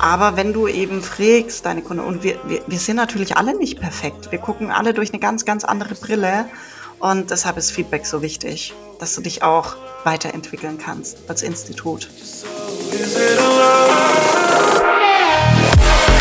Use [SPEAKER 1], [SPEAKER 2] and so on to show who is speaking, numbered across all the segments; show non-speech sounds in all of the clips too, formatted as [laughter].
[SPEAKER 1] Aber wenn du eben fragst, deine Kunden, und wir, wir, wir sind natürlich alle nicht perfekt. Wir gucken alle durch eine ganz, ganz andere Brille. Und deshalb ist Feedback so wichtig, dass du dich auch weiterentwickeln kannst als Institut.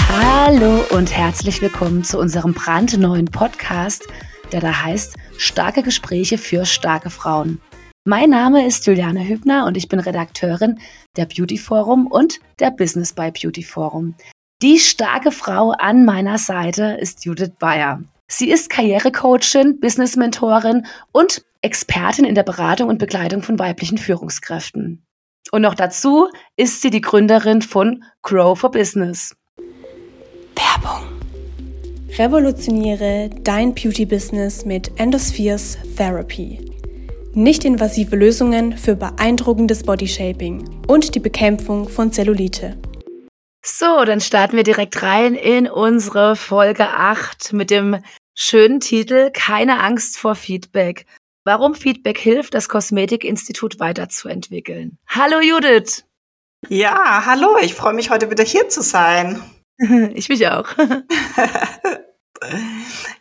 [SPEAKER 2] Hallo und herzlich willkommen zu unserem brandneuen Podcast, der da heißt Starke Gespräche für starke Frauen. Mein Name ist Juliane Hübner und ich bin Redakteurin der Beauty Forum und der Business by Beauty Forum. Die starke Frau an meiner Seite ist Judith Bayer. Sie ist Karrierecoachin, Business-Mentorin und Expertin in der Beratung und Begleitung von weiblichen Führungskräften. Und noch dazu ist sie die Gründerin von Grow for Business.
[SPEAKER 3] Werbung. Revolutioniere dein Beauty-Business mit Endospheres Therapy nicht-invasive Lösungen für beeindruckendes Bodyshaping und die Bekämpfung von Zellulite.
[SPEAKER 2] So, dann starten wir direkt rein in unsere Folge 8 mit dem schönen Titel Keine Angst vor Feedback. Warum Feedback hilft, das Kosmetikinstitut weiterzuentwickeln. Hallo Judith!
[SPEAKER 1] Ja, hallo, ich freue mich heute wieder hier zu sein. [laughs]
[SPEAKER 2] Ich mich auch. [laughs]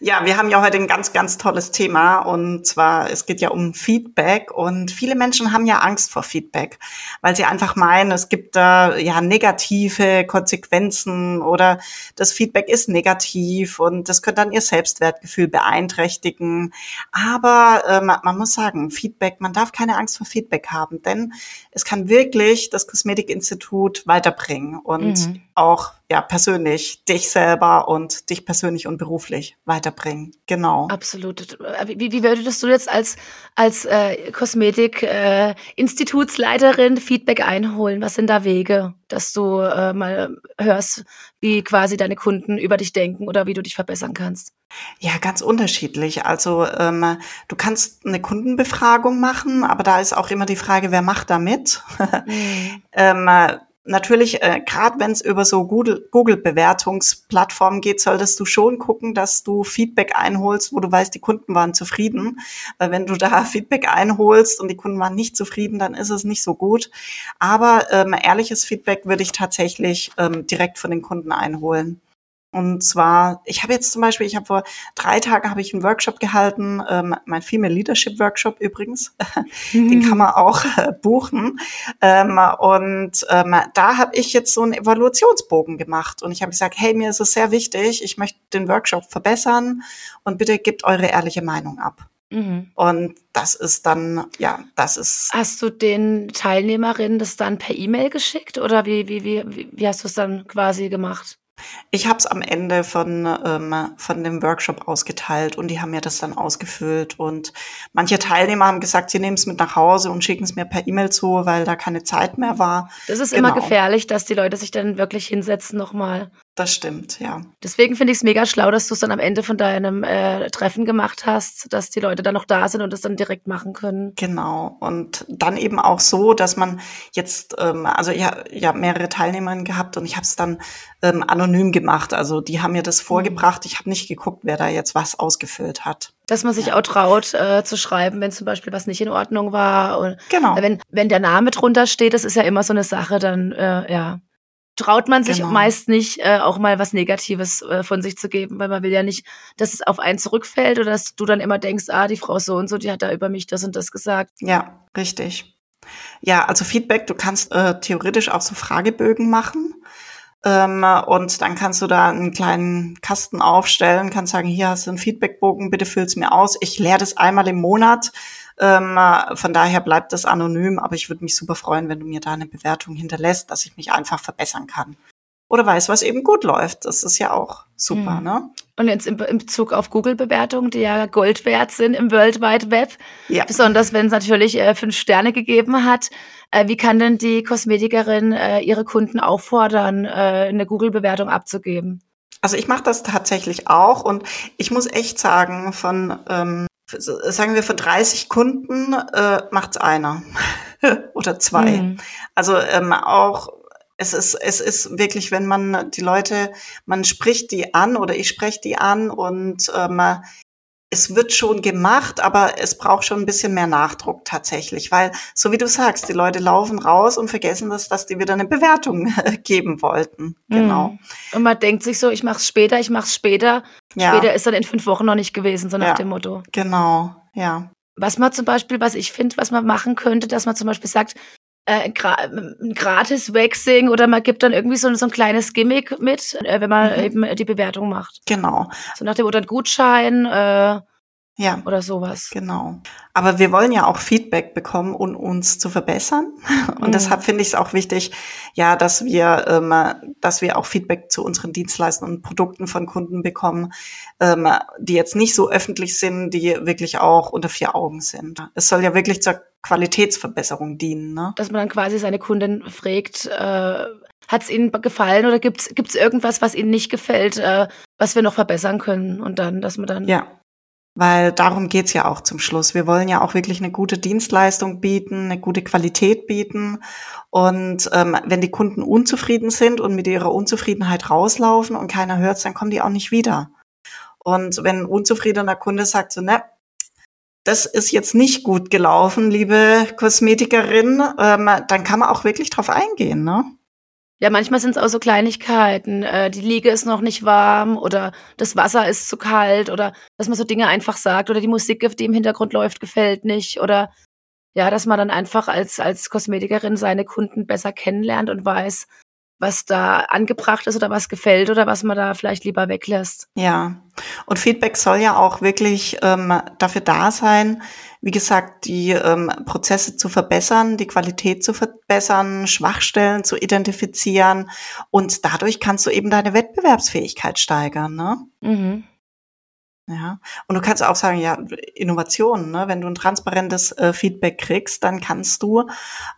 [SPEAKER 1] Ja, wir haben ja heute ein ganz, ganz tolles Thema und zwar, es geht ja um Feedback und viele Menschen haben ja Angst vor Feedback, weil sie einfach meinen, es gibt da ja negative Konsequenzen oder das Feedback ist negativ und das könnte dann ihr Selbstwertgefühl beeinträchtigen. Aber äh, man, man muss sagen, Feedback, man darf keine Angst vor Feedback haben, denn es kann wirklich das Kosmetikinstitut weiterbringen und mhm. auch ja persönlich dich selber und dich persönlich und beruflich weiterbringen. Genau.
[SPEAKER 2] Absolut. Wie, wie würdest du jetzt als als äh, Kosmetik-Institutsleiterin äh, Feedback einholen? Was sind da Wege, dass du äh, mal hörst, wie quasi deine Kunden über dich denken oder wie du dich verbessern kannst?
[SPEAKER 1] Ja, ganz unterschiedlich. Also ähm, du kannst eine Kundenbefragung machen, aber da ist auch immer die Frage, wer macht da mit? [laughs] Mhm. ähm, natürlich, äh, gerade wenn es über so Google-Bewertungsplattformen geht, solltest du schon gucken, dass du Feedback einholst, wo du weißt, die Kunden waren zufrieden. Weil wenn du da [laughs] Feedback einholst und die Kunden waren nicht zufrieden, dann ist es nicht so gut. Aber ähm, ehrliches Feedback würde ich tatsächlich ähm, direkt von den Kunden einholen. Und zwar, ich habe jetzt zum Beispiel, ich habe vor drei Tagen habe ich einen Workshop gehalten, ähm, mein Female Leadership Workshop übrigens, [laughs] den kann man auch äh, buchen. Ähm, und ähm, da habe ich jetzt so einen Evaluationsbogen gemacht und ich habe gesagt, hey, mir ist es sehr wichtig, ich möchte den Workshop verbessern und bitte gebt eure ehrliche Meinung ab. Mhm. Und das ist dann, ja, das ist.
[SPEAKER 2] Hast du den Teilnehmerinnen das dann per E-Mail geschickt oder wie, wie, wie, wie hast du es dann quasi gemacht?
[SPEAKER 1] Ich habe es am Ende von, ähm, von dem Workshop ausgeteilt und die haben mir das dann ausgefüllt. Und manche Teilnehmer haben gesagt, sie nehmen es mit nach Hause und schicken es mir per E-Mail zu, weil da keine Zeit mehr war.
[SPEAKER 2] Das ist genau. immer gefährlich, dass die Leute sich dann wirklich hinsetzen nochmal
[SPEAKER 1] das stimmt, ja.
[SPEAKER 2] Deswegen finde ich es mega schlau, dass du es dann am Ende von deinem äh, Treffen gemacht hast, dass die Leute dann noch da sind und es dann direkt machen können.
[SPEAKER 1] Genau. Und dann eben auch so, dass man jetzt, ähm, also ja, ja mehrere Teilnehmerinnen gehabt und ich habe es dann ähm, anonym gemacht. Also die haben mir das mhm. vorgebracht. Ich habe nicht geguckt, wer da jetzt was ausgefüllt hat.
[SPEAKER 2] Dass man sich ja. auch traut äh, zu schreiben, wenn zum Beispiel was nicht in Ordnung war. Und
[SPEAKER 1] genau.
[SPEAKER 2] Wenn, wenn der Name drunter steht, das ist ja immer so eine Sache, dann äh, ja traut man sich genau. meist nicht, äh, auch mal was Negatives äh, von sich zu geben, weil man will ja nicht, dass es auf einen zurückfällt oder dass du dann immer denkst, ah, die Frau so und so, die hat da über mich das und das gesagt.
[SPEAKER 1] Ja, richtig. Ja, also Feedback, du kannst äh, theoretisch auch so Fragebögen machen. Ähm, und dann kannst du da einen kleinen Kasten aufstellen, kannst sagen, hier hast du einen Feedbackbogen, bitte füll's mir aus. Ich leere das einmal im Monat ähm, von daher bleibt das anonym, aber ich würde mich super freuen, wenn du mir da eine Bewertung hinterlässt, dass ich mich einfach verbessern kann. Oder weiß, was eben gut läuft. Das ist ja auch super, mhm. ne?
[SPEAKER 2] Und jetzt in, Bezug auf Google-Bewertungen, die ja Gold wert sind im World Wide Web, ja. besonders wenn es natürlich äh, fünf Sterne gegeben hat. Äh, wie kann denn die Kosmetikerin äh, ihre Kunden auffordern, äh, eine Google-Bewertung abzugeben?
[SPEAKER 1] Also ich mache das tatsächlich auch und ich muss echt sagen, von ähm, sagen wir von 30 Kunden äh, macht's einer [laughs] oder zwei. Mhm. Also ähm, auch es ist es ist wirklich, wenn man die Leute, man spricht die an oder ich spreche die an und ähm, es wird schon gemacht, aber es braucht schon ein bisschen mehr Nachdruck tatsächlich, weil so wie du sagst, die Leute laufen raus und vergessen das, dass die wieder eine Bewertung [laughs] geben wollten. Genau.
[SPEAKER 2] Mhm. Und man denkt sich so, ich mach's später, ich mach's später. Ja. Später ist dann in fünf Wochen noch nicht gewesen, so nach ja, dem Motto.
[SPEAKER 1] Genau, ja.
[SPEAKER 2] Was man zum Beispiel, was ich finde, was man machen könnte, dass man zum Beispiel sagt, äh, gra ein gratis Waxing oder man gibt dann irgendwie so, so ein kleines Gimmick mit, äh, wenn man mhm. eben die Bewertung macht.
[SPEAKER 1] Genau.
[SPEAKER 2] So nach dem oder ein Gutschein. Äh, ja. Oder sowas.
[SPEAKER 1] Genau. Aber wir wollen ja auch Feedback bekommen, um uns zu verbessern. [laughs] Und mhm. deshalb finde ich es auch wichtig, ja, dass wir, ähm, dass wir auch Feedback zu unseren Dienstleistungen und Produkten von Kunden bekommen, ähm, die jetzt nicht so öffentlich sind, die wirklich auch unter vier Augen sind. Es soll ja wirklich zur Qualitätsverbesserung dienen. Ne?
[SPEAKER 2] Dass man dann quasi seine Kunden fragt, äh, hat es Ihnen gefallen oder gibt es irgendwas, was Ihnen nicht gefällt, äh, was wir noch verbessern können? Und dann, dass man dann
[SPEAKER 1] ja weil darum geht's ja auch zum Schluss. Wir wollen ja auch wirklich eine gute Dienstleistung bieten, eine gute Qualität bieten. Und ähm, wenn die Kunden unzufrieden sind und mit ihrer Unzufriedenheit rauslaufen und keiner hört's, dann kommen die auch nicht wieder. Und wenn ein unzufriedener Kunde sagt so, ne, das ist jetzt nicht gut gelaufen, liebe Kosmetikerin, ähm, dann kann man auch wirklich drauf eingehen, ne?
[SPEAKER 2] Ja, manchmal sind es auch so Kleinigkeiten. Äh, die Liege ist noch nicht warm oder das Wasser ist zu kalt oder dass man so Dinge einfach sagt oder die Musik, die im Hintergrund läuft, gefällt nicht oder ja, dass man dann einfach als, als Kosmetikerin seine Kunden besser kennenlernt und weiß, was da angebracht ist oder was gefällt oder was man da vielleicht lieber weglässt.
[SPEAKER 1] Ja, und Feedback soll ja auch wirklich ähm, dafür da sein, wie gesagt, die ähm, Prozesse zu verbessern, die Qualität zu verbessern, Schwachstellen zu identifizieren und dadurch kannst du eben deine Wettbewerbsfähigkeit steigern. Ne? Mhm. Ja, und du kannst auch sagen, ja, Innovation, ne? wenn du ein transparentes äh, Feedback kriegst, dann kannst du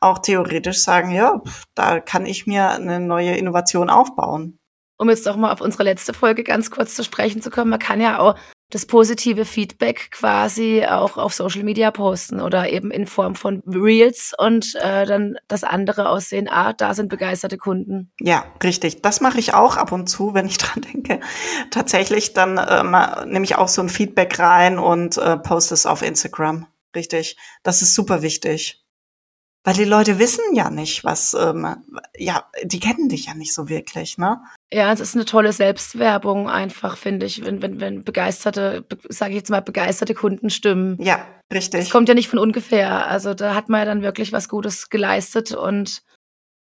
[SPEAKER 1] auch theoretisch sagen, ja, da kann ich mir eine neue Innovation aufbauen.
[SPEAKER 2] Um jetzt doch mal auf unsere letzte Folge ganz kurz zu sprechen zu kommen, man kann ja auch das positive Feedback quasi auch auf Social Media posten oder eben in Form von Reels und äh, dann das andere aussehen, ah, da sind begeisterte Kunden.
[SPEAKER 1] Ja, richtig. Das mache ich auch ab und zu, wenn ich [laughs] dran denke. Tatsächlich, dann ähm, nehme ich auch so ein Feedback rein und äh, poste es auf Instagram. Richtig. Das ist super wichtig. Weil die Leute wissen ja nicht, was, ähm, ja, die kennen dich ja nicht so wirklich, ne?
[SPEAKER 2] Ja, es ist eine tolle Selbstwerbung einfach, finde ich, wenn, wenn, wenn begeisterte, be, sage ich jetzt mal, begeisterte Kunden stimmen.
[SPEAKER 1] Ja, richtig.
[SPEAKER 2] Das kommt ja nicht von ungefähr. Also da hat man ja dann wirklich was Gutes geleistet und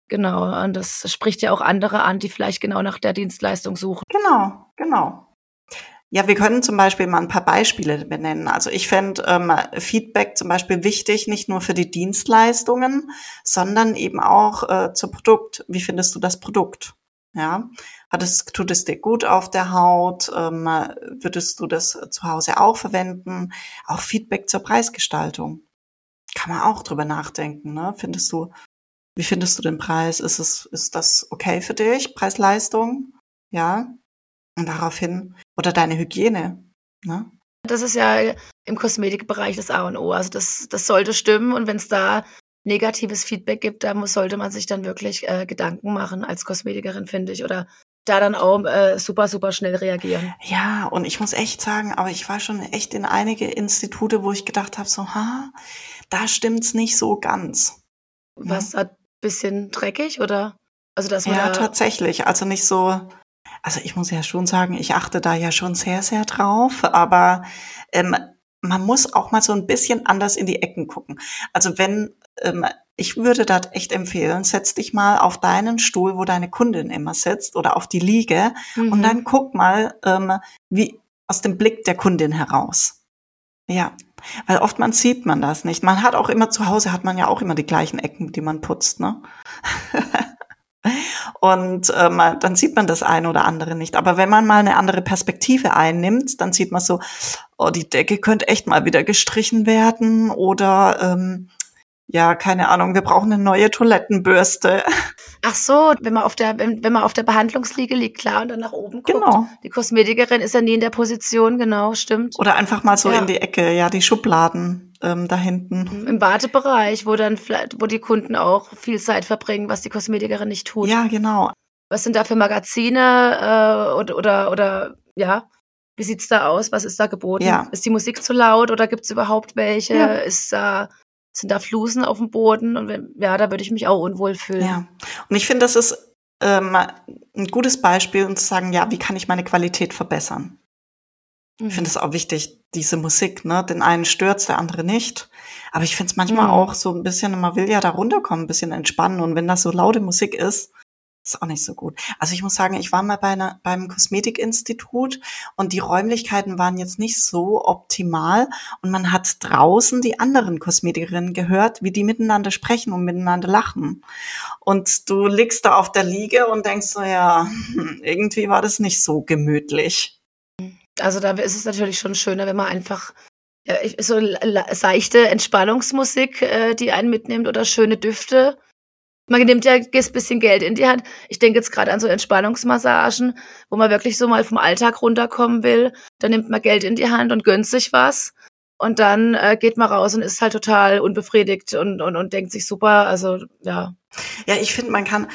[SPEAKER 2] genau, und das spricht ja auch andere an, die vielleicht genau nach der Dienstleistung suchen.
[SPEAKER 1] Genau, genau. Ja, wir können zum Beispiel mal ein paar Beispiele benennen. Also ich fände ähm, Feedback zum Beispiel wichtig, nicht nur für die Dienstleistungen, sondern eben auch äh, zur Produkt. Wie findest du das Produkt? Ja, hat es, tut es dir gut auf der Haut? Ähm, würdest du das zu Hause auch verwenden? Auch Feedback zur Preisgestaltung. Kann man auch drüber nachdenken. Ne? Findest du, wie findest du den Preis? Ist es, ist das okay für dich? Preis-Leistung? Ja. Und daraufhin oder deine Hygiene. Ne?
[SPEAKER 2] Das ist ja im Kosmetikbereich das A und O. Also das, das sollte stimmen. Und wenn es da negatives Feedback gibt, da muss, sollte man sich dann wirklich äh, Gedanken machen als Kosmetikerin, finde ich. Oder da dann auch äh, super, super schnell reagieren.
[SPEAKER 1] Ja, und ich muss echt sagen, aber ich war schon echt in einige Institute, wo ich gedacht habe, so, ha, da stimmt's nicht so ganz.
[SPEAKER 2] Was ja. hat bisschen dreckig oder?
[SPEAKER 1] Also man ja, da tatsächlich. Also nicht so, also ich muss ja schon sagen, ich achte da ja schon sehr, sehr drauf, aber ähm, man muss auch mal so ein bisschen anders in die Ecken gucken. Also wenn, ähm, ich würde das echt empfehlen, setz dich mal auf deinen Stuhl, wo deine Kundin immer sitzt oder auf die Liege mhm. und dann guck mal, ähm, wie aus dem Blick der Kundin heraus. Ja, weil oftmals sieht man das nicht. Man hat auch immer zu Hause, hat man ja auch immer die gleichen Ecken, die man putzt, ne? [laughs] Und ähm, dann sieht man das eine oder andere nicht. Aber wenn man mal eine andere Perspektive einnimmt, dann sieht man so, oh, die Decke könnte echt mal wieder gestrichen werden oder ähm, ja, keine Ahnung, wir brauchen eine neue Toilettenbürste.
[SPEAKER 2] Ach so, wenn man auf der, wenn, wenn man auf der Behandlungsliege liegt, klar, und dann nach oben guckt. Genau. Die Kosmetikerin ist ja nie in der Position, genau, stimmt.
[SPEAKER 1] Oder einfach mal so ja. in die Ecke, ja, die Schubladen ähm, da hinten.
[SPEAKER 2] Im Wartebereich, wo dann vielleicht, wo die Kunden auch viel Zeit verbringen, was die Kosmetikerin nicht tut.
[SPEAKER 1] Ja, genau.
[SPEAKER 2] Was sind da für Magazine äh, oder, oder, oder ja? Wie sieht's da aus? Was ist da geboten?
[SPEAKER 1] Ja.
[SPEAKER 2] Ist die Musik zu laut oder gibt's überhaupt welche?
[SPEAKER 1] Ja.
[SPEAKER 2] Ist da, sind da Flusen auf dem Boden? Und wenn, ja, da würde ich mich auch unwohl fühlen.
[SPEAKER 1] Ja. Und ich finde, das ist ähm, ein gutes Beispiel, um zu sagen, ja, wie kann ich meine Qualität verbessern?
[SPEAKER 2] Mhm.
[SPEAKER 1] Ich finde es auch wichtig, diese Musik, ne? Den einen stört's, der andere nicht. Aber ich finde es manchmal
[SPEAKER 2] Mhm.
[SPEAKER 1] auch so ein bisschen, man will ja da runterkommen, ein bisschen entspannen. Und wenn das so laute Musik ist, ist auch nicht so gut. Also ich muss sagen, ich war mal bei einer, beim Kosmetikinstitut und die Räumlichkeiten waren jetzt nicht so optimal und man hat draußen die anderen Kosmetikerinnen gehört, wie die miteinander sprechen und miteinander lachen. Und du liegst da auf der Liege und denkst so, ja, [laughs] irgendwie war das nicht so gemütlich.
[SPEAKER 2] Also da ist es natürlich schon schöner, wenn man einfach so seichte Entspannungsmusik, äh, die einen mitnimmt oder schöne Düfte. Man nimmt ja ein bisschen Geld in die Hand. Ich denke jetzt gerade an so Entspannungsmassagen, wo man wirklich so mal vom Alltag runterkommen will. Da nimmt man Geld in die Hand und gönnt sich was. Und dann äh, geht man raus und ist halt total unbefriedigt und, und, und denkt sich super. Also ja,
[SPEAKER 1] Ja, ich finde, man kann,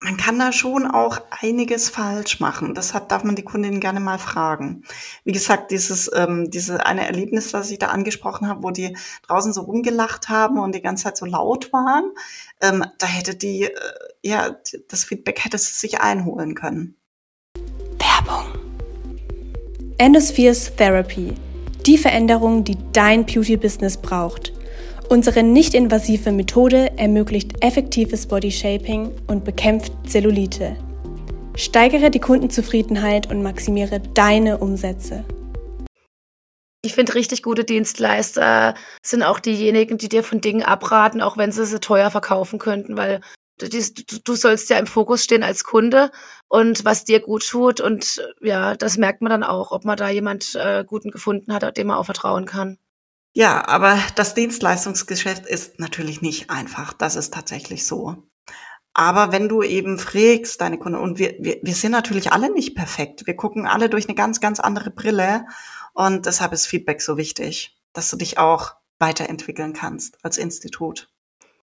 [SPEAKER 1] man kann da schon auch einiges falsch machen. Deshalb darf man die Kundin gerne mal fragen. Wie gesagt, dieses, ähm, diese eine Erlebnis, das ich da angesprochen habe, wo die draußen so rumgelacht haben und die ganze Zeit so laut waren, ähm, da hätte die, äh, ja, das Feedback hätte sie sich einholen können.
[SPEAKER 3] Endospheres Therapy. Die Veränderung, die dein Beauty-Business braucht. Unsere nicht-invasive Methode ermöglicht effektives Bodyshaping und bekämpft Zellulite. Steigere die Kundenzufriedenheit und maximiere deine Umsätze.
[SPEAKER 2] Ich finde, richtig gute Dienstleister sind auch diejenigen, die dir von Dingen abraten, auch wenn sie sie teuer verkaufen könnten, weil du, du, sollst ja im Fokus stehen als Kunde und was dir gut tut. Und ja, das merkt man dann auch, ob man da jemand äh, Guten gefunden hat, dem man auch vertrauen kann.
[SPEAKER 1] Ja, aber das Dienstleistungsgeschäft ist natürlich nicht einfach. Das ist tatsächlich so. Aber wenn du eben fragst, deine Kunden, und wir, wir, wir sind natürlich alle nicht perfekt. Wir gucken alle durch eine ganz, ganz andere Brille. Und deshalb ist Feedback so wichtig, dass du dich auch weiterentwickeln kannst als Institut.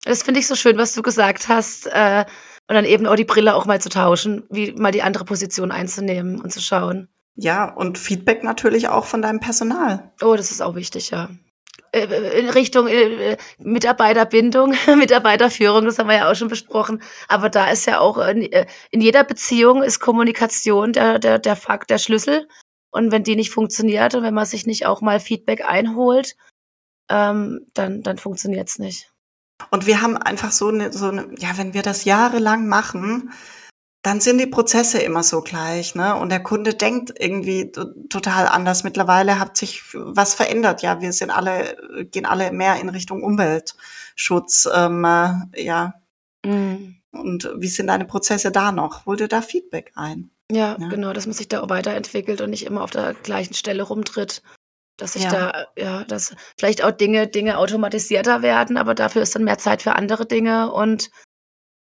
[SPEAKER 2] Das finde ich so schön, was du gesagt hast. Äh, und dann eben auch die Brille auch mal zu tauschen, wie mal die andere Position einzunehmen und zu schauen.
[SPEAKER 1] Ja, und Feedback natürlich auch von deinem Personal.
[SPEAKER 2] Oh, das ist auch wichtig, ja. Äh, In Richtung äh, Mitarbeiterbindung, [laughs] Mitarbeiterführung, das haben wir ja auch schon besprochen. Aber da ist ja auch, äh, in jeder Beziehung ist Kommunikation der, der, der Fakt, der Schlüssel. Und wenn die nicht funktioniert und wenn man sich nicht auch mal Feedback einholt, ähm, dann, dann funktioniert's nicht.
[SPEAKER 1] Und wir haben einfach so eine, so eine, ja, wenn wir das jahrelang machen, dann sind die Prozesse immer so gleich, ne? Und der Kunde denkt irgendwie to- total anders. Mittlerweile hat sich was verändert. Ja, wir sind alle, gehen alle mehr in Richtung Umweltschutz. Ähm, äh, ja,
[SPEAKER 2] Mhm.
[SPEAKER 1] und wie sind deine Prozesse da noch? Hol dir da Feedback ein.
[SPEAKER 2] Ja,
[SPEAKER 1] Ja.
[SPEAKER 2] genau, dass man sich da auch weiterentwickelt und nicht immer auf der gleichen Stelle rumtritt. Dass sich
[SPEAKER 1] Ja.
[SPEAKER 2] da, ja, dass vielleicht auch Dinge, Dinge automatisierter werden, aber dafür ist dann mehr Zeit für andere Dinge und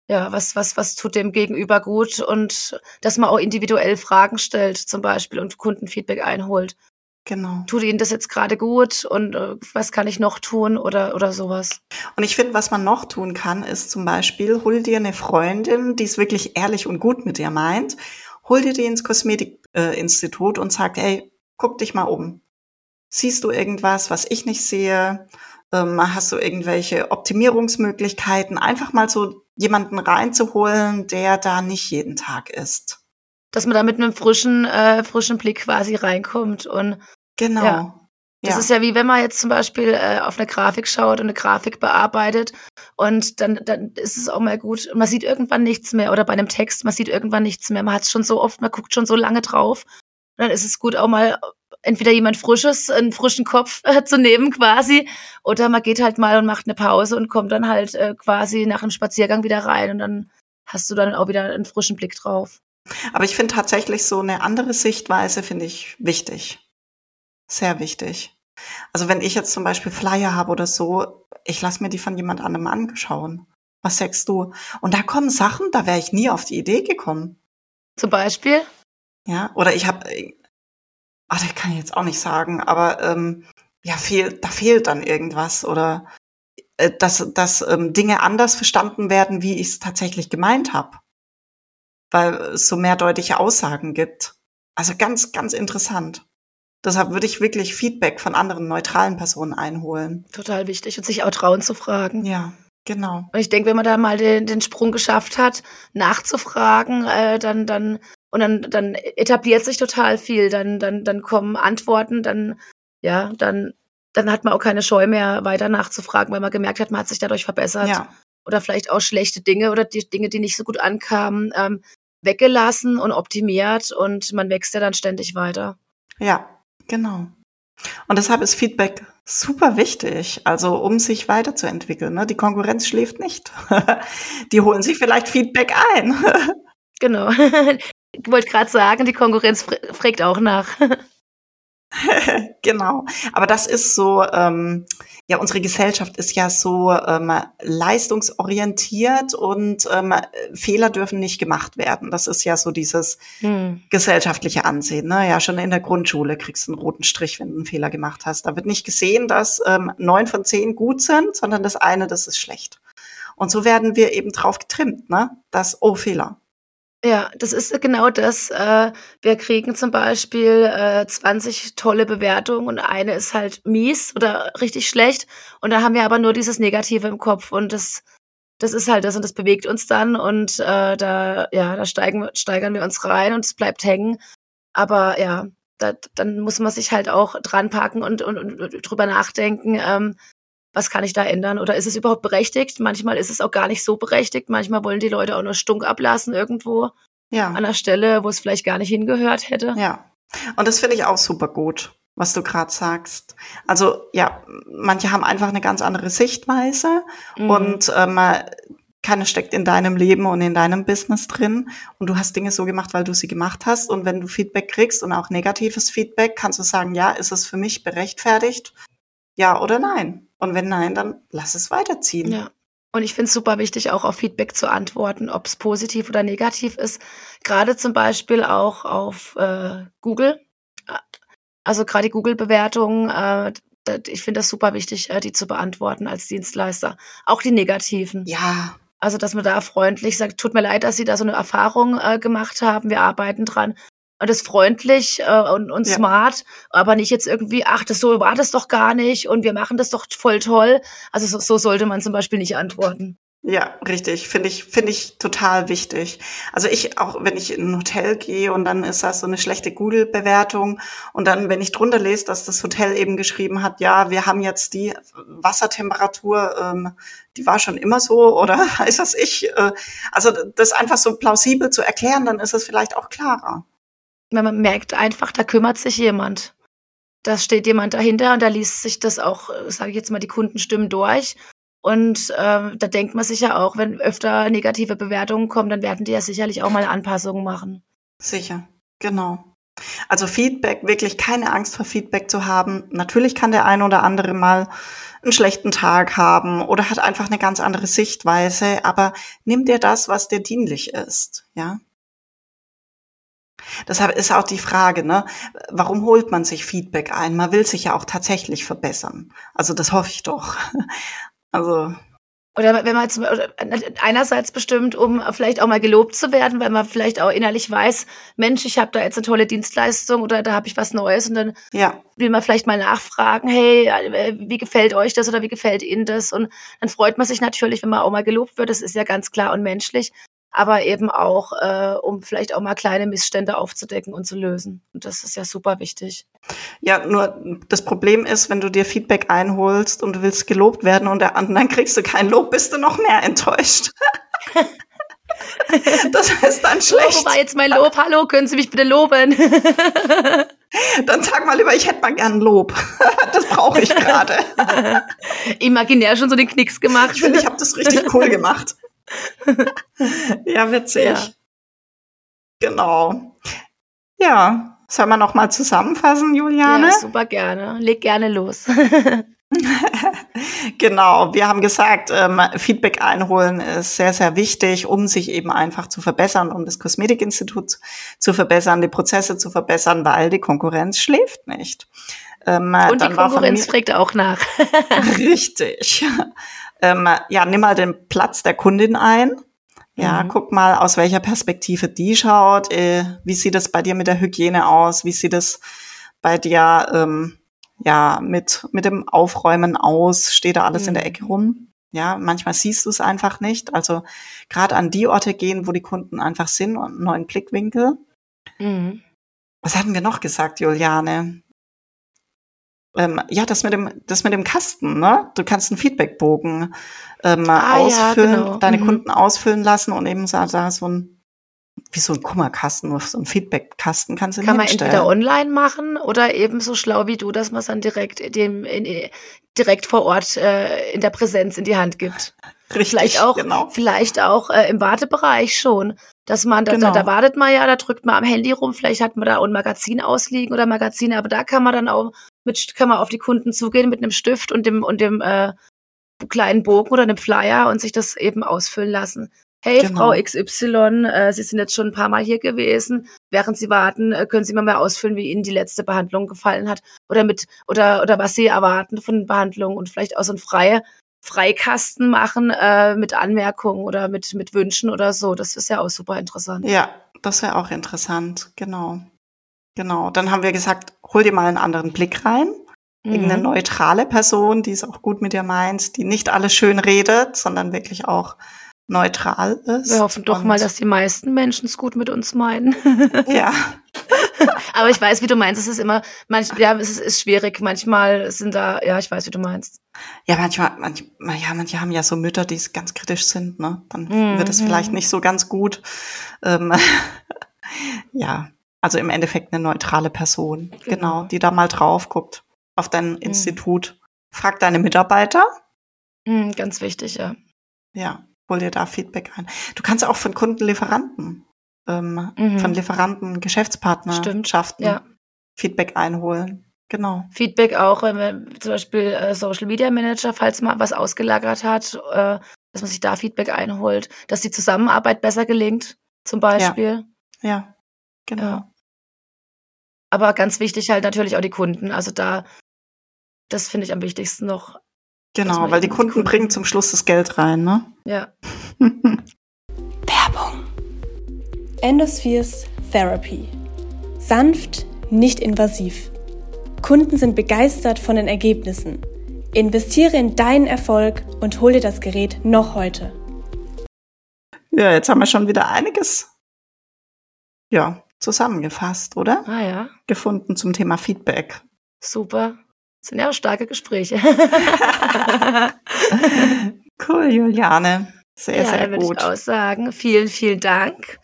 [SPEAKER 2] ja, was, was, was tut dem Gegenüber gut und dass man auch individuell Fragen stellt, zum Beispiel, und Kundenfeedback einholt.
[SPEAKER 1] Genau.
[SPEAKER 2] Tut Ihnen das jetzt gerade gut und äh, was kann ich noch tun oder, oder sowas?
[SPEAKER 1] Und ich finde, was man noch tun kann, ist zum Beispiel, hol dir eine Freundin, die es wirklich ehrlich und gut mit dir meint, hol dir die ins Kosmetikinstitut und sag, hey, guck dich mal um. Siehst du irgendwas, was ich nicht sehe? Ähm, hast du irgendwelche Optimierungsmöglichkeiten? Einfach mal so jemanden reinzuholen, der da nicht jeden Tag ist.
[SPEAKER 2] Dass man da mit einem frischen, äh, frischen Blick quasi reinkommt und
[SPEAKER 1] Genau.
[SPEAKER 2] Ja. Das ist ja wie wenn man jetzt zum Beispiel äh, auf eine Grafik schaut und eine Grafik bearbeitet und dann, dann ist es auch mal gut. Man sieht irgendwann nichts mehr oder bei einem Text, man sieht irgendwann nichts mehr. Man hat es schon so oft, man guckt schon so lange drauf. Und dann ist es gut, auch mal entweder jemand Frisches, einen frischen Kopf [laughs] äh, zu nehmen quasi oder man geht halt mal und macht eine Pause und kommt dann halt äh, quasi nach einem Spaziergang wieder rein und dann hast du dann auch wieder einen frischen Blick drauf.
[SPEAKER 1] Aber ich finde tatsächlich so eine andere Sichtweise finde ich wichtig. Sehr wichtig. Also wenn ich jetzt zum Beispiel Flyer habe oder so, ich lasse mir die von jemand anderem anschauen. Was sagst du? Und da kommen Sachen, da wäre ich nie auf die Idee gekommen.
[SPEAKER 2] Zum Beispiel,
[SPEAKER 1] Ja, oder ich habe, ach, das kann ich jetzt auch nicht sagen, aber ähm, ja, fehlt, da fehlt dann irgendwas oder äh, dass, dass ähm, Dinge anders verstanden werden, wie ich es tatsächlich gemeint habe. Weil es so mehrdeutige Aussagen gibt. Also ganz, ganz interessant. Deshalb würde ich wirklich Feedback von anderen neutralen Personen einholen.
[SPEAKER 2] Total wichtig und sich auch trauen zu fragen.
[SPEAKER 1] Ja, genau.
[SPEAKER 2] Und ich denke, wenn man da mal den, den Sprung geschafft hat, nachzufragen, äh, dann, dann, und dann, dann etabliert sich total viel. Dann, dann, dann kommen Antworten, dann, ja, dann, dann hat man auch keine Scheu mehr, weiter nachzufragen, weil man gemerkt hat, man hat sich dadurch verbessert.
[SPEAKER 1] Ja.
[SPEAKER 2] Oder vielleicht auch schlechte Dinge oder die Dinge, die nicht so gut ankamen, ähm, weggelassen und optimiert und man wächst ja dann ständig weiter.
[SPEAKER 1] Ja, genau. Und deshalb ist Feedback super wichtig, also um sich weiterzuentwickeln. Ne? Die Konkurrenz schläft nicht. [laughs] die holen sich vielleicht Feedback ein. [laughs]
[SPEAKER 2] genau. [laughs] Ich wollte gerade sagen, die Konkurrenz fragt auch nach. [laughs] [laughs]
[SPEAKER 1] genau. Aber das ist so, ähm, ja, unsere Gesellschaft ist ja so ähm, leistungsorientiert und ähm, Fehler dürfen nicht gemacht werden. Das ist ja so dieses hm. gesellschaftliche Ansehen. Ne? Ja, schon in der Grundschule kriegst du einen roten Strich, wenn du einen Fehler gemacht hast. Da wird nicht gesehen, dass ähm, neun von zehn gut sind, sondern das eine, das ist schlecht. Und so werden wir eben drauf getrimmt, ne? Das, oh, Fehler.
[SPEAKER 2] Ja, das ist genau das. Äh, wir kriegen zum Beispiel äh, 20 tolle Bewertungen und eine ist halt mies oder richtig schlecht. Und da haben wir aber nur dieses Negative im Kopf und das, das ist halt das und das bewegt uns dann und äh, da, ja, da steigen, steigern wir uns rein und es bleibt hängen. Aber ja, da, dann muss man sich halt auch dran packen und, und, und drüber nachdenken, ähm, was kann ich da ändern? Oder ist es überhaupt berechtigt? Manchmal ist es auch gar nicht so berechtigt. Manchmal wollen die Leute auch nur Stunk ablassen irgendwo. Ja. An der Stelle, wo es vielleicht gar nicht hingehört hätte.
[SPEAKER 1] Ja. Und das finde ich auch super gut, was du gerade sagst. Also ja, manche haben einfach eine ganz andere Sichtweise mhm. und ähm, keine steckt in deinem Leben und in deinem Business drin und du hast Dinge so gemacht, weil du sie gemacht hast und wenn du Feedback kriegst und auch negatives Feedback, kannst du sagen, ja, ist es für mich berechtfertigt? Ja oder nein? Und wenn nein, dann lass es weiterziehen.
[SPEAKER 2] Ja. Und ich finde es super wichtig, auch auf Feedback zu antworten, ob es positiv oder negativ ist. Gerade zum Beispiel auch auf äh, Google. Also gerade die Google-Bewertungen, äh, ich finde das super wichtig, äh, die zu beantworten als Dienstleister. Auch die negativen.
[SPEAKER 1] Ja.
[SPEAKER 2] Also, dass man da freundlich sagt, tut mir leid, dass Sie da so eine Erfahrung äh, gemacht haben. Wir arbeiten dran und ist freundlich äh, und, und ja. smart, aber nicht jetzt irgendwie, ach, das so war das doch gar nicht und wir machen das doch voll toll. Also so, so sollte man zum Beispiel nicht antworten.
[SPEAKER 1] Ja, richtig. Finde ich, finde ich total wichtig. Also ich auch, wenn ich in ein Hotel gehe und dann ist das so eine schlechte Google-Bewertung und dann, wenn ich drunter lese, dass das Hotel eben geschrieben hat, ja, wir haben jetzt die Wassertemperatur, ähm, die war schon immer so oder [laughs] weiß das ich. Äh, also das einfach so plausibel zu erklären, dann ist es vielleicht auch klarer
[SPEAKER 2] man merkt einfach, da kümmert sich jemand. Da steht jemand dahinter und da liest sich das auch, äh, sage ich jetzt mal, die Kundenstimmen durch. Und äh, da denkt man sich ja auch, wenn öfter negative Bewertungen kommen, dann werden die ja sicherlich auch mal Anpassungen machen.
[SPEAKER 1] Sicher, genau. Also Feedback, wirklich keine Angst vor Feedback zu haben. Natürlich kann der eine oder andere mal einen schlechten Tag haben oder hat einfach eine ganz andere Sichtweise, aber nimm dir das, was dir dienlich ist, ja. Deshalb ist auch die Frage, ne, warum holt man sich Feedback ein? Man will sich ja auch tatsächlich verbessern. Also das hoffe ich doch. [laughs] Also
[SPEAKER 2] oder wenn man jetzt, einerseits bestimmt, um vielleicht auch mal gelobt zu werden, weil man vielleicht auch innerlich weiß, Mensch, ich habe da jetzt eine tolle Dienstleistung oder da habe ich was Neues und dann ja. will man vielleicht mal nachfragen, hey, äh, wie gefällt euch das oder wie gefällt Ihnen das? Und dann freut man sich natürlich, wenn man auch mal gelobt wird, das ist ja ganz klar und menschlich aber eben auch, äh, um vielleicht auch mal kleine Missstände aufzudecken und zu lösen. Und das ist ja super wichtig.
[SPEAKER 1] Ja, nur das Problem ist, wenn du dir Feedback einholst und du willst gelobt werden und der anderen kriegst du kein Lob, bist du noch mehr enttäuscht. [laughs] das ist dann schlecht.
[SPEAKER 2] Oh, wo war jetzt mein Lob? Hallo, können Sie mich bitte loben? [laughs]
[SPEAKER 1] Dann sag mal lieber, ich hätte mal gern Lob. [laughs] Das brauche ich gerade.
[SPEAKER 2] Imaginär schon so den Knicks gemacht.
[SPEAKER 1] Ich finde, ich habe das richtig cool gemacht. [laughs] ja, witzig. Ja. Genau. Ja, sollen wir noch mal zusammenfassen, Juliane?
[SPEAKER 2] Ja, super gerne. Leg gerne los. [laughs]
[SPEAKER 1] genau, wir haben gesagt, ähm, Feedback einholen ist sehr, sehr wichtig, um sich eben einfach zu verbessern, um das Kosmetikinstitut zu verbessern, die Prozesse zu verbessern, weil die Konkurrenz schläft nicht.
[SPEAKER 2] Ähm, Und die Konkurrenz fragt auch nach. [laughs]
[SPEAKER 1] richtig ähm, ja, nimm mal den Platz der Kundin ein. Ja, mhm. guck mal, aus welcher Perspektive die schaut. Äh, wie sieht es bei dir mit der Hygiene aus? Wie sieht es bei dir ähm, ja mit, mit dem Aufräumen aus? Steht da alles mhm. in der mhm. Ecke rum? Ja, manchmal siehst du es einfach nicht. Also gerade an die Orte gehen, wo die Kunden einfach sind und einen neuen Blickwinkel. Mhm. Was hatten wir noch gesagt, Juliane? Ähm, ja, das mit dem, das mit dem Kasten, ne? Du kannst einen Feedbackbogen ähm, ah, ausfüllen, ja, genau. deine mhm. Kunden ausfüllen lassen und eben so, so ein wie so ein Kummerkasten, so ein Feedbackkasten kannst du
[SPEAKER 2] Kann man entweder online machen oder eben so schlau wie du, dass man es dann direkt dem in, direkt vor Ort äh, in der Präsenz in die Hand gibt. Richtig, vielleicht auch, genau. vielleicht auch äh, im Wartebereich schon, dass man da, genau. da, da wartet man ja, da drückt man am Handy rum, vielleicht hat man da auch ein Magazin ausliegen oder Magazine, aber da kann man dann auch mit kann man auf die Kunden zugehen mit einem Stift und dem und dem äh, kleinen Bogen oder einem Flyer und sich das eben ausfüllen lassen hey, genau. Frau XY, äh, Sie sind jetzt schon ein paar Mal hier gewesen. Während Sie warten, äh, können Sie mal mehr ausfüllen, wie Ihnen die letzte Behandlung gefallen hat oder mit oder oder was Sie erwarten von Behandlungen und vielleicht auch so ein freie Freikasten machen äh, mit Anmerkungen oder mit mit Wünschen oder so. Das ist ja auch super interessant.
[SPEAKER 1] Ja, das wäre auch interessant. Genau, genau. Dann haben wir gesagt, hol dir mal einen anderen Blick rein. Irgendeine mhm. neutrale Person, die es auch gut mit dir meint, die nicht alles schön redet, sondern wirklich auch neutral ist.
[SPEAKER 2] Wir hoffen doch mal, dass die meisten Menschen es gut mit uns meinen. [laughs]
[SPEAKER 1] ja.
[SPEAKER 2] Aber ich weiß, wie du meinst. Es ist immer, manch, ja, es ist, ist, schwierig. Manchmal sind da, ja, ich weiß, wie du meinst.
[SPEAKER 1] Ja, manchmal, manchmal, ja, manche haben ja so Mütter, die ganz kritisch sind, ne? Dann mhm. wird es vielleicht nicht so ganz gut. Ähm, [laughs] ja, also im Endeffekt eine neutrale Person, genau, genau die da mal drauf guckt auf dein mhm. Institut. Frag deine Mitarbeiter.
[SPEAKER 2] Mhm, ganz wichtig, ja.
[SPEAKER 1] Ja, hol dir da Feedback ein. Du kannst auch von Kunden Lieferanten, ähm, mhm. von Lieferanten, Geschäftspartnerschaften ja. Feedback einholen. Genau.
[SPEAKER 2] Feedback auch, wenn man zum Beispiel äh, Social Media Manager, falls man was ausgelagert hat, äh, dass man sich da Feedback einholt, dass die Zusammenarbeit besser gelingt, zum Beispiel.
[SPEAKER 1] Ja, ja genau. Ja.
[SPEAKER 2] Aber ganz wichtig halt natürlich auch die Kunden. Also da, das finde ich am wichtigsten noch,
[SPEAKER 1] Genau, weil die Kunden, Kunden bringen zum Schluss das Geld rein, ne?
[SPEAKER 2] Ja. [laughs]
[SPEAKER 3] Werbung. Endospheres Therapy. Sanft, nicht invasiv. Kunden sind begeistert von den Ergebnissen. Investiere in deinen Erfolg und hol dir das Gerät noch heute.
[SPEAKER 1] Ja, jetzt haben wir schon wieder einiges ja, zusammengefasst, oder?
[SPEAKER 2] Ah ja.
[SPEAKER 1] Gefunden zum Thema Feedback.
[SPEAKER 2] Super. Das sind ja auch starke Gespräche. [laughs]
[SPEAKER 1] cool, Juliane. Sehr, ja, sehr
[SPEAKER 2] gut.
[SPEAKER 1] Würde
[SPEAKER 2] ich auch sagen. Vielen, vielen Dank.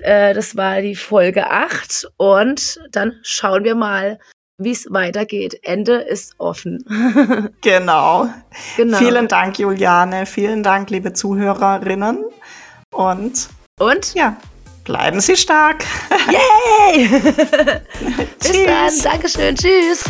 [SPEAKER 2] Äh, das war die Folge 8 und dann schauen wir mal, wie es weitergeht. Ende ist offen. [laughs]
[SPEAKER 1] genau. genau. Vielen Dank, Juliane. Vielen Dank, liebe Zuhörerinnen. Und,
[SPEAKER 2] und?
[SPEAKER 1] Ja, bleiben Sie stark.
[SPEAKER 2] Yay! [laughs] Bis dann. Dankeschön. Tschüss.